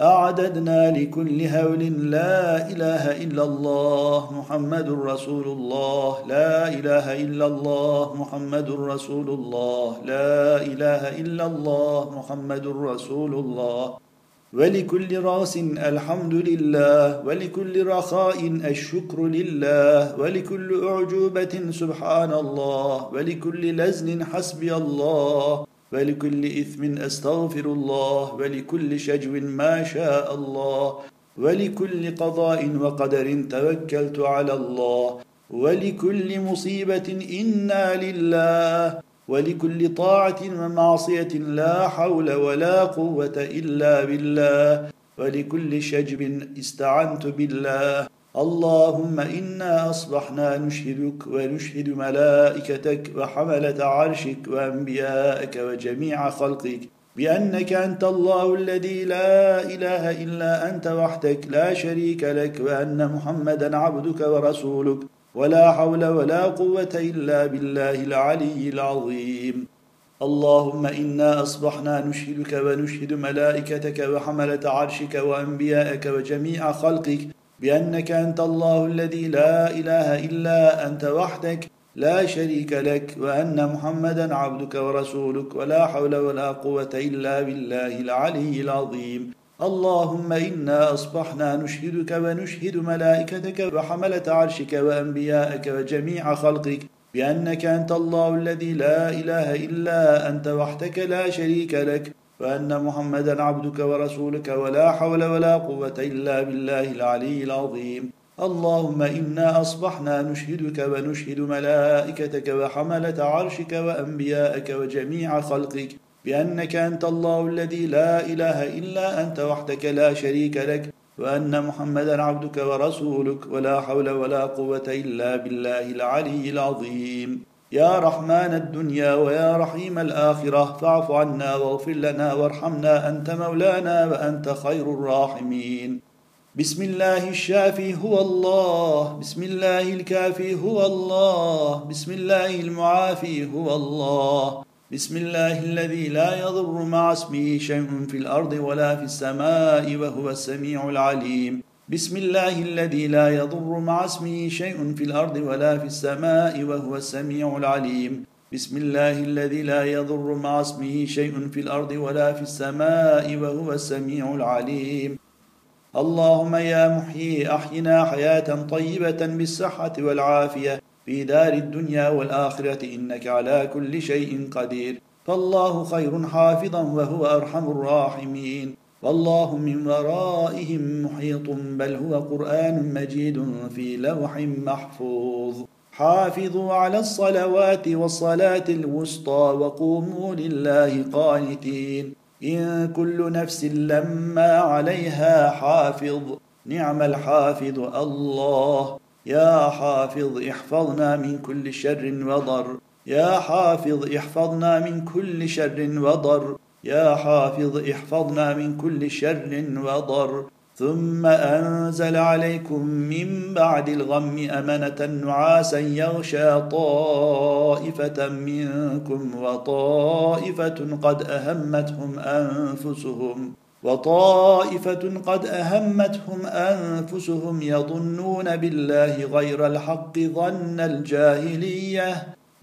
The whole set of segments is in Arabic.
أعددنا لكل هول لا إله إلا الله محمد رسول الله. لا إله إلا الله محمد رسول الله. لا إله إلا الله محمد رسول الله. ولكل راس الحمد لله. ولكل رخاء الشكر لله. ولكل أعجوبة سبحان الله. ولكل لزن حسبي الله. ولكل إثم أستغفر الله ولكل شجو ما شاء الله ولكل قضاء وقدر توكلت على الله ولكل مصيبة إنا لله ولكل طاعة ومعصية لا حول ولا قوة إلا بالله ولكل شجب استعنت بالله اللهم إنا أصبحنا نشهدك ونشهد ملائكتك وحملة عرشك وأنبياءك وجميع خلقك بأنك أنت الله الذي لا إله إلا أنت وحدك لا شريك لك وأن محمدا عبدك ورسولك ولا حول ولا قوة إلا بالله العلي العظيم اللهم إنا أصبحنا نشهدك ونشهد ملائكتك وحملة عرشك وأنبياءك وجميع خلقك بأنك أنت الله الذي لا إله إلا أنت وحدك لا شريك لك وأن محمدا عبدك ورسولك ولا حول ولا قوة إلا بالله العلي العظيم. اللهم إنا أصبحنا نشهدك ونشهد ملائكتك وحملة عرشك وأنبياءك وجميع خلقك. بأنك أنت الله الذي لا إله إلا أنت وحدك لا شريك لك. وأن محمدا عبدك ورسولك ولا حول ولا قوة إلا بالله العلي العظيم. اللهم إنا أصبحنا نشهدك ونشهد ملائكتك وحملة عرشك وأنبياءك وجميع خلقك. بأنك أنت الله الذي لا إله إلا أنت وحدك لا شريك لك. وأن محمدا عبدك ورسولك ولا حول ولا قوة إلا بالله العلي العظيم. يا رحمن الدنيا ويا رحيم الآخرة فاعف عنا واغفر لنا وارحمنا أنت مولانا وأنت خير الراحمين. بسم الله الشافي هو الله بسم الله الكافي هو الله بسم الله المعافي هو الله. بسم الله الذي لا يضر مع اسمه شيء في الأرض ولا في السماء وهو السميع العليم. بسم الله الذي لا يضر مع اسمه شيء في الأرض ولا في السماء وهو السميع العليم. بسم الله الذي لا يضر مع اسمه شيء في الأرض ولا في السماء وهو السميع العليم. اللهم يا محيي أحينا حياة طيبة بالصحة والعافية. في دار الدنيا والآخرة إنك على كل شيء قدير. فالله خير حافظا وهو أرحم الراحمين. والله من ورائهم محيط بل هو قرآن مجيد في لوح محفوظ. حافظوا على الصلوات والصلاة الوسطى وقوموا لله قانتين. إن كل نفس لما عليها حافظ نعم الحافظ الله. يا حافظ احفظنا من كل شر وضر. يا حافظ احفظنا من كل شر وضر. يا حافظ احفظنا من كل شر وضر. ثم أنزل عليكم من بعد الغم أمنة نعاسا يغشى طائفة منكم وطائفة قد أهمتهم أنفسهم وطائفة قد أهمتهم أنفسهم يظنون بالله غير الحق ظن الجاهلية.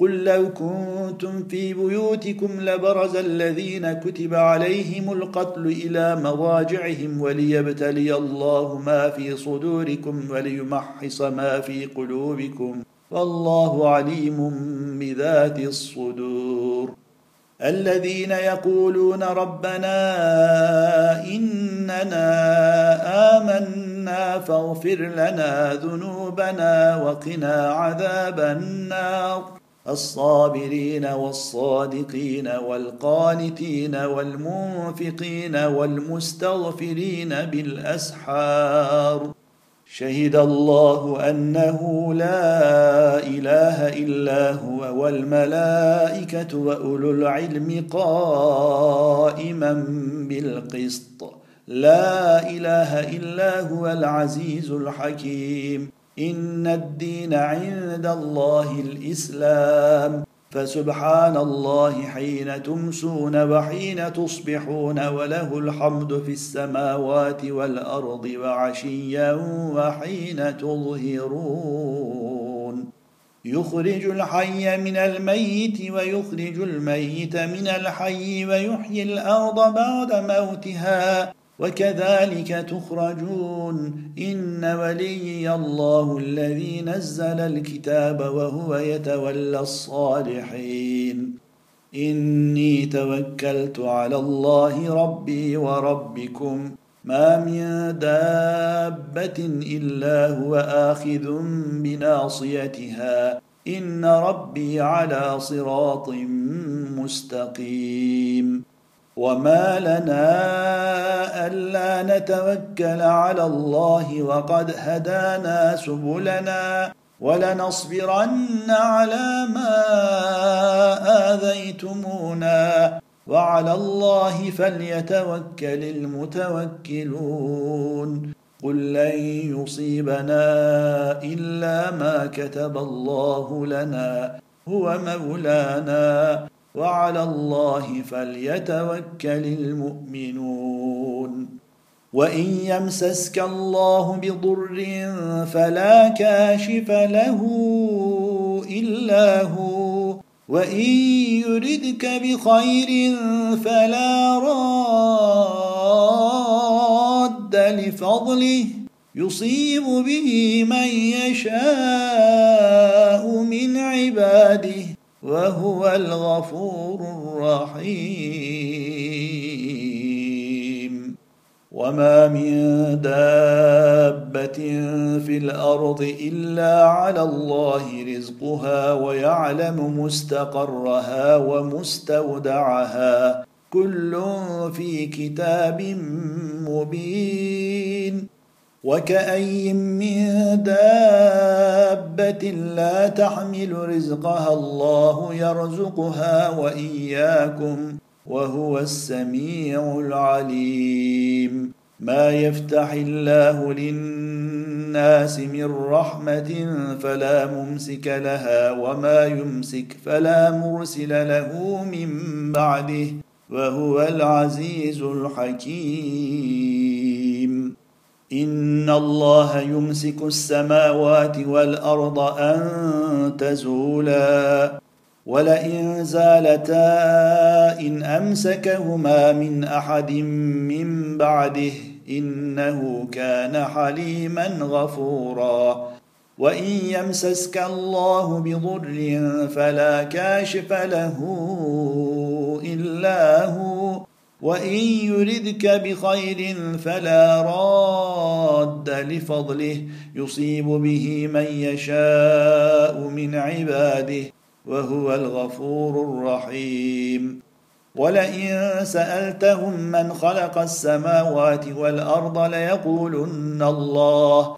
قل لو كنتم في بيوتكم لبرز الذين كتب عليهم القتل إلى مضاجعهم وليبتلي الله ما في صدوركم وليمحص ما في قلوبكم والله عليم بذات الصدور. الذين يقولون ربنا اننا امنا فاغفر لنا ذنوبنا وقنا عذاب النار الصابرين والصادقين والقانتين والمنفقين والمستغفرين بالأسحار. شهد الله أنه لا إله إلا هو والملائكة وأولو العلم قائما بالقسط. لا إله إلا هو العزيز الحكيم. إن الدين عند الله الإسلام. فسبحان الله حين تمسون وحين تصبحون وله الحمد في السماوات والأرض وعشيا وحين تظهرون. يخرج الحي من الميت ويخرج الميت من الحي ويحيي الأرض بعد موتها. وكذلك تخرجون إن وليي الله الذي نزل الكتاب وهو يتولى الصالحين. إني توكلت على الله ربي وربكم. ما من دابة إلا هو آخذ بناصيتها. إن ربي على صراط مستقيم. وما لنا الا نتوكل على الله وقد هدانا سبلنا ولنصبرن على ما اذيتمونا وعلى الله فليتوكل المتوكلون قل لن يصيبنا الا ما كتب الله لنا هو مولانا وعلى الله فليتوكل المؤمنون. وإن يمسسك الله بضر فلا كاشف له إلا هو. وإن يردك بخير فلا راد لفضله. يصيب به من يشاء من عباده. وهو الغفور الرحيم. وما من دابة في الأرض إلا على الله رزقها ويعلم مستقرها ومستودعها. كل في كتاب مبين. وكأي من دابة لا تحمل رزقها الله يرزقها وإياكم وهو السميع العليم. ما يفتح الله للناس من رحمة فلا ممسك لها وما يمسك فلا مرسل له من بعده وهو العزيز الحكيم. ان الله يمسك السماوات والارض ان تزولا ولئن زالتا ان امسكهما من احد من بعده انه كان حليما غفورا وان يمسسك الله بضر فلا كاشف له الا هو وإن يردك بخير فلا راد لفضله يصيب به من يشاء من عباده وهو الغفور الرحيم. ولئن سألتهم من خلق السماوات والأرض ليقولن الله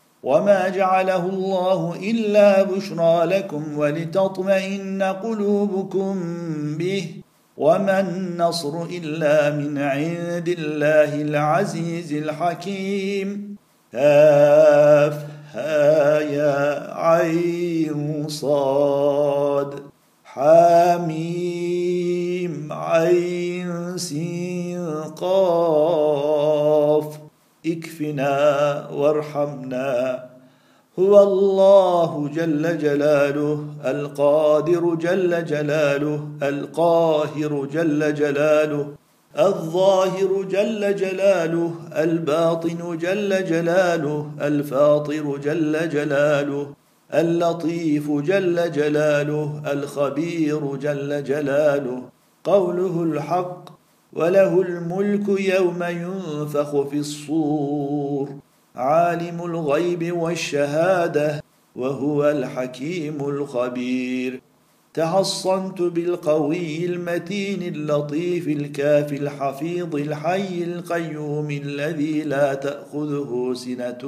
وما جعله الله الا بشرى لكم ولتطمئن قلوبكم به وما النصر الا من عند الله العزيز الحكيم. هاف ها يا عين صاد حاميم عين سين قاف اكفنا وارحمنا. هو الله جل جلاله القادر جل جلاله القاهر جل جلاله الظاهر جل جلاله الباطن جل جلاله الفاطر جل جلاله اللطيف جل جلاله الخبير جل جلاله. قوله الحق وله الملك يوم ينفخ في الصور. عالم الغيب والشهادة وهو الحكيم الخبير. تحصنت بالقوي المتين اللطيف الكافي الحفيظ الحي القيوم الذي لا تأخذه سنة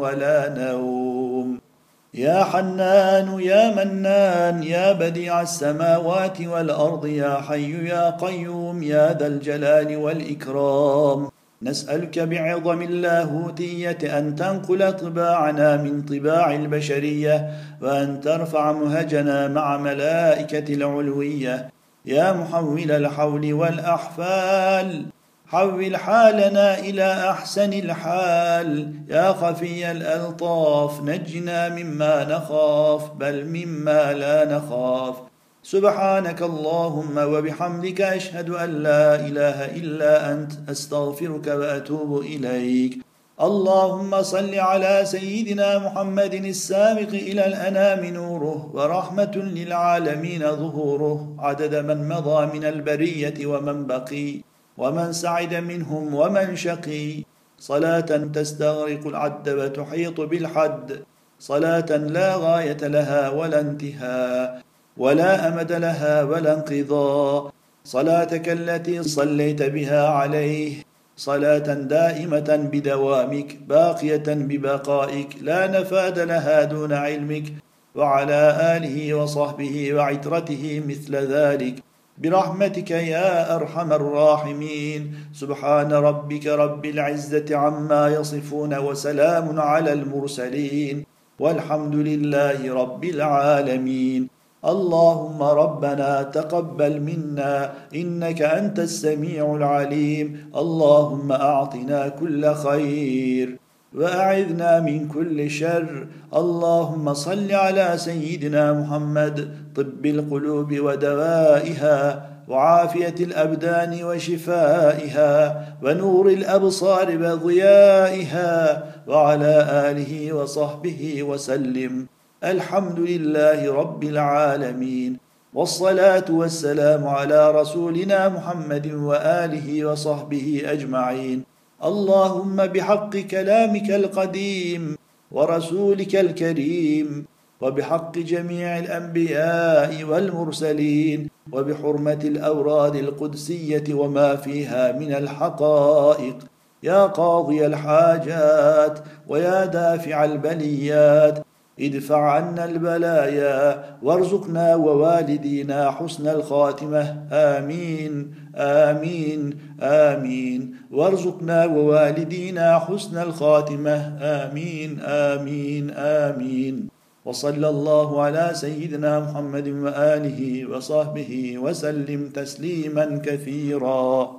ولا نوم. يا حنان يا منان يا بديع السماوات والأرض يا حي يا قيوم يا ذا الجلال والإكرام. نسألك بعظم اللاهوتية أن تنقل طباعنا من طباع البشرية وأن ترفع مهجنا مع ملائكة العلوية. يا محول الحول والأحفال. حول حالنا إلى أحسن الحال. يا خفي الألطاف نجنا مما نخاف بل مما لا نخاف. سبحانك اللهم وبحمدك أشهد أن لا إله إلا أنت أستغفرك وأتوب إليك. اللهم صل على سيدنا محمد السابق إلى الأنام نوره ورحمة للعالمين ظهوره. عدد من مضى من البرية ومن بقي. ومن سعد منهم ومن شقي. صلاة تستغرق العد وتحيط بالحد. صلاة لا غاية لها ولا انتهاء ولا أمد لها ولا انقضاء. صلاتك التي صليت بها عليه. صلاة دائمة بدوامك باقية ببقائك. لا نفاد لها دون علمك. وعلى آله وصحبه وعترته مثل ذلك. برحمتك يا أرحم الراحمين. سبحان ربك رب العزة عما يصفون وسلام على المرسلين. والحمد لله رب العالمين. اللهم ربنا تقبل منا إنك أنت السميع العليم. اللهم أعطنا كل خير. وأعذنا من كل شر. اللهم صل على سيدنا محمد طب القلوب ودوائها وعافية الأبدان وشفائها ونور الأبصار وضيائها وعلى آله وصحبه وسلم. الحمد لله رب العالمين. والصلاة والسلام على رسولنا محمد وآله وصحبه أجمعين. اللهم بحق كلامك القديم ورسولك الكريم وبحق جميع الأنبياء والمرسلين وبحرمة الأوراد القدسية وما فيها من الحقائق. يا قاضي الحاجات ويا دافع البليات ادفع عنا البلايا وارزقنا ووالدينا حسن الخاتمة. آمين آمين آمين. وارزقنا ووالدينا حسن الخاتمة. آمين آمين آمين. وصلى الله على سيدنا محمد وآله وصحبه وسلم تسليما كثيرا.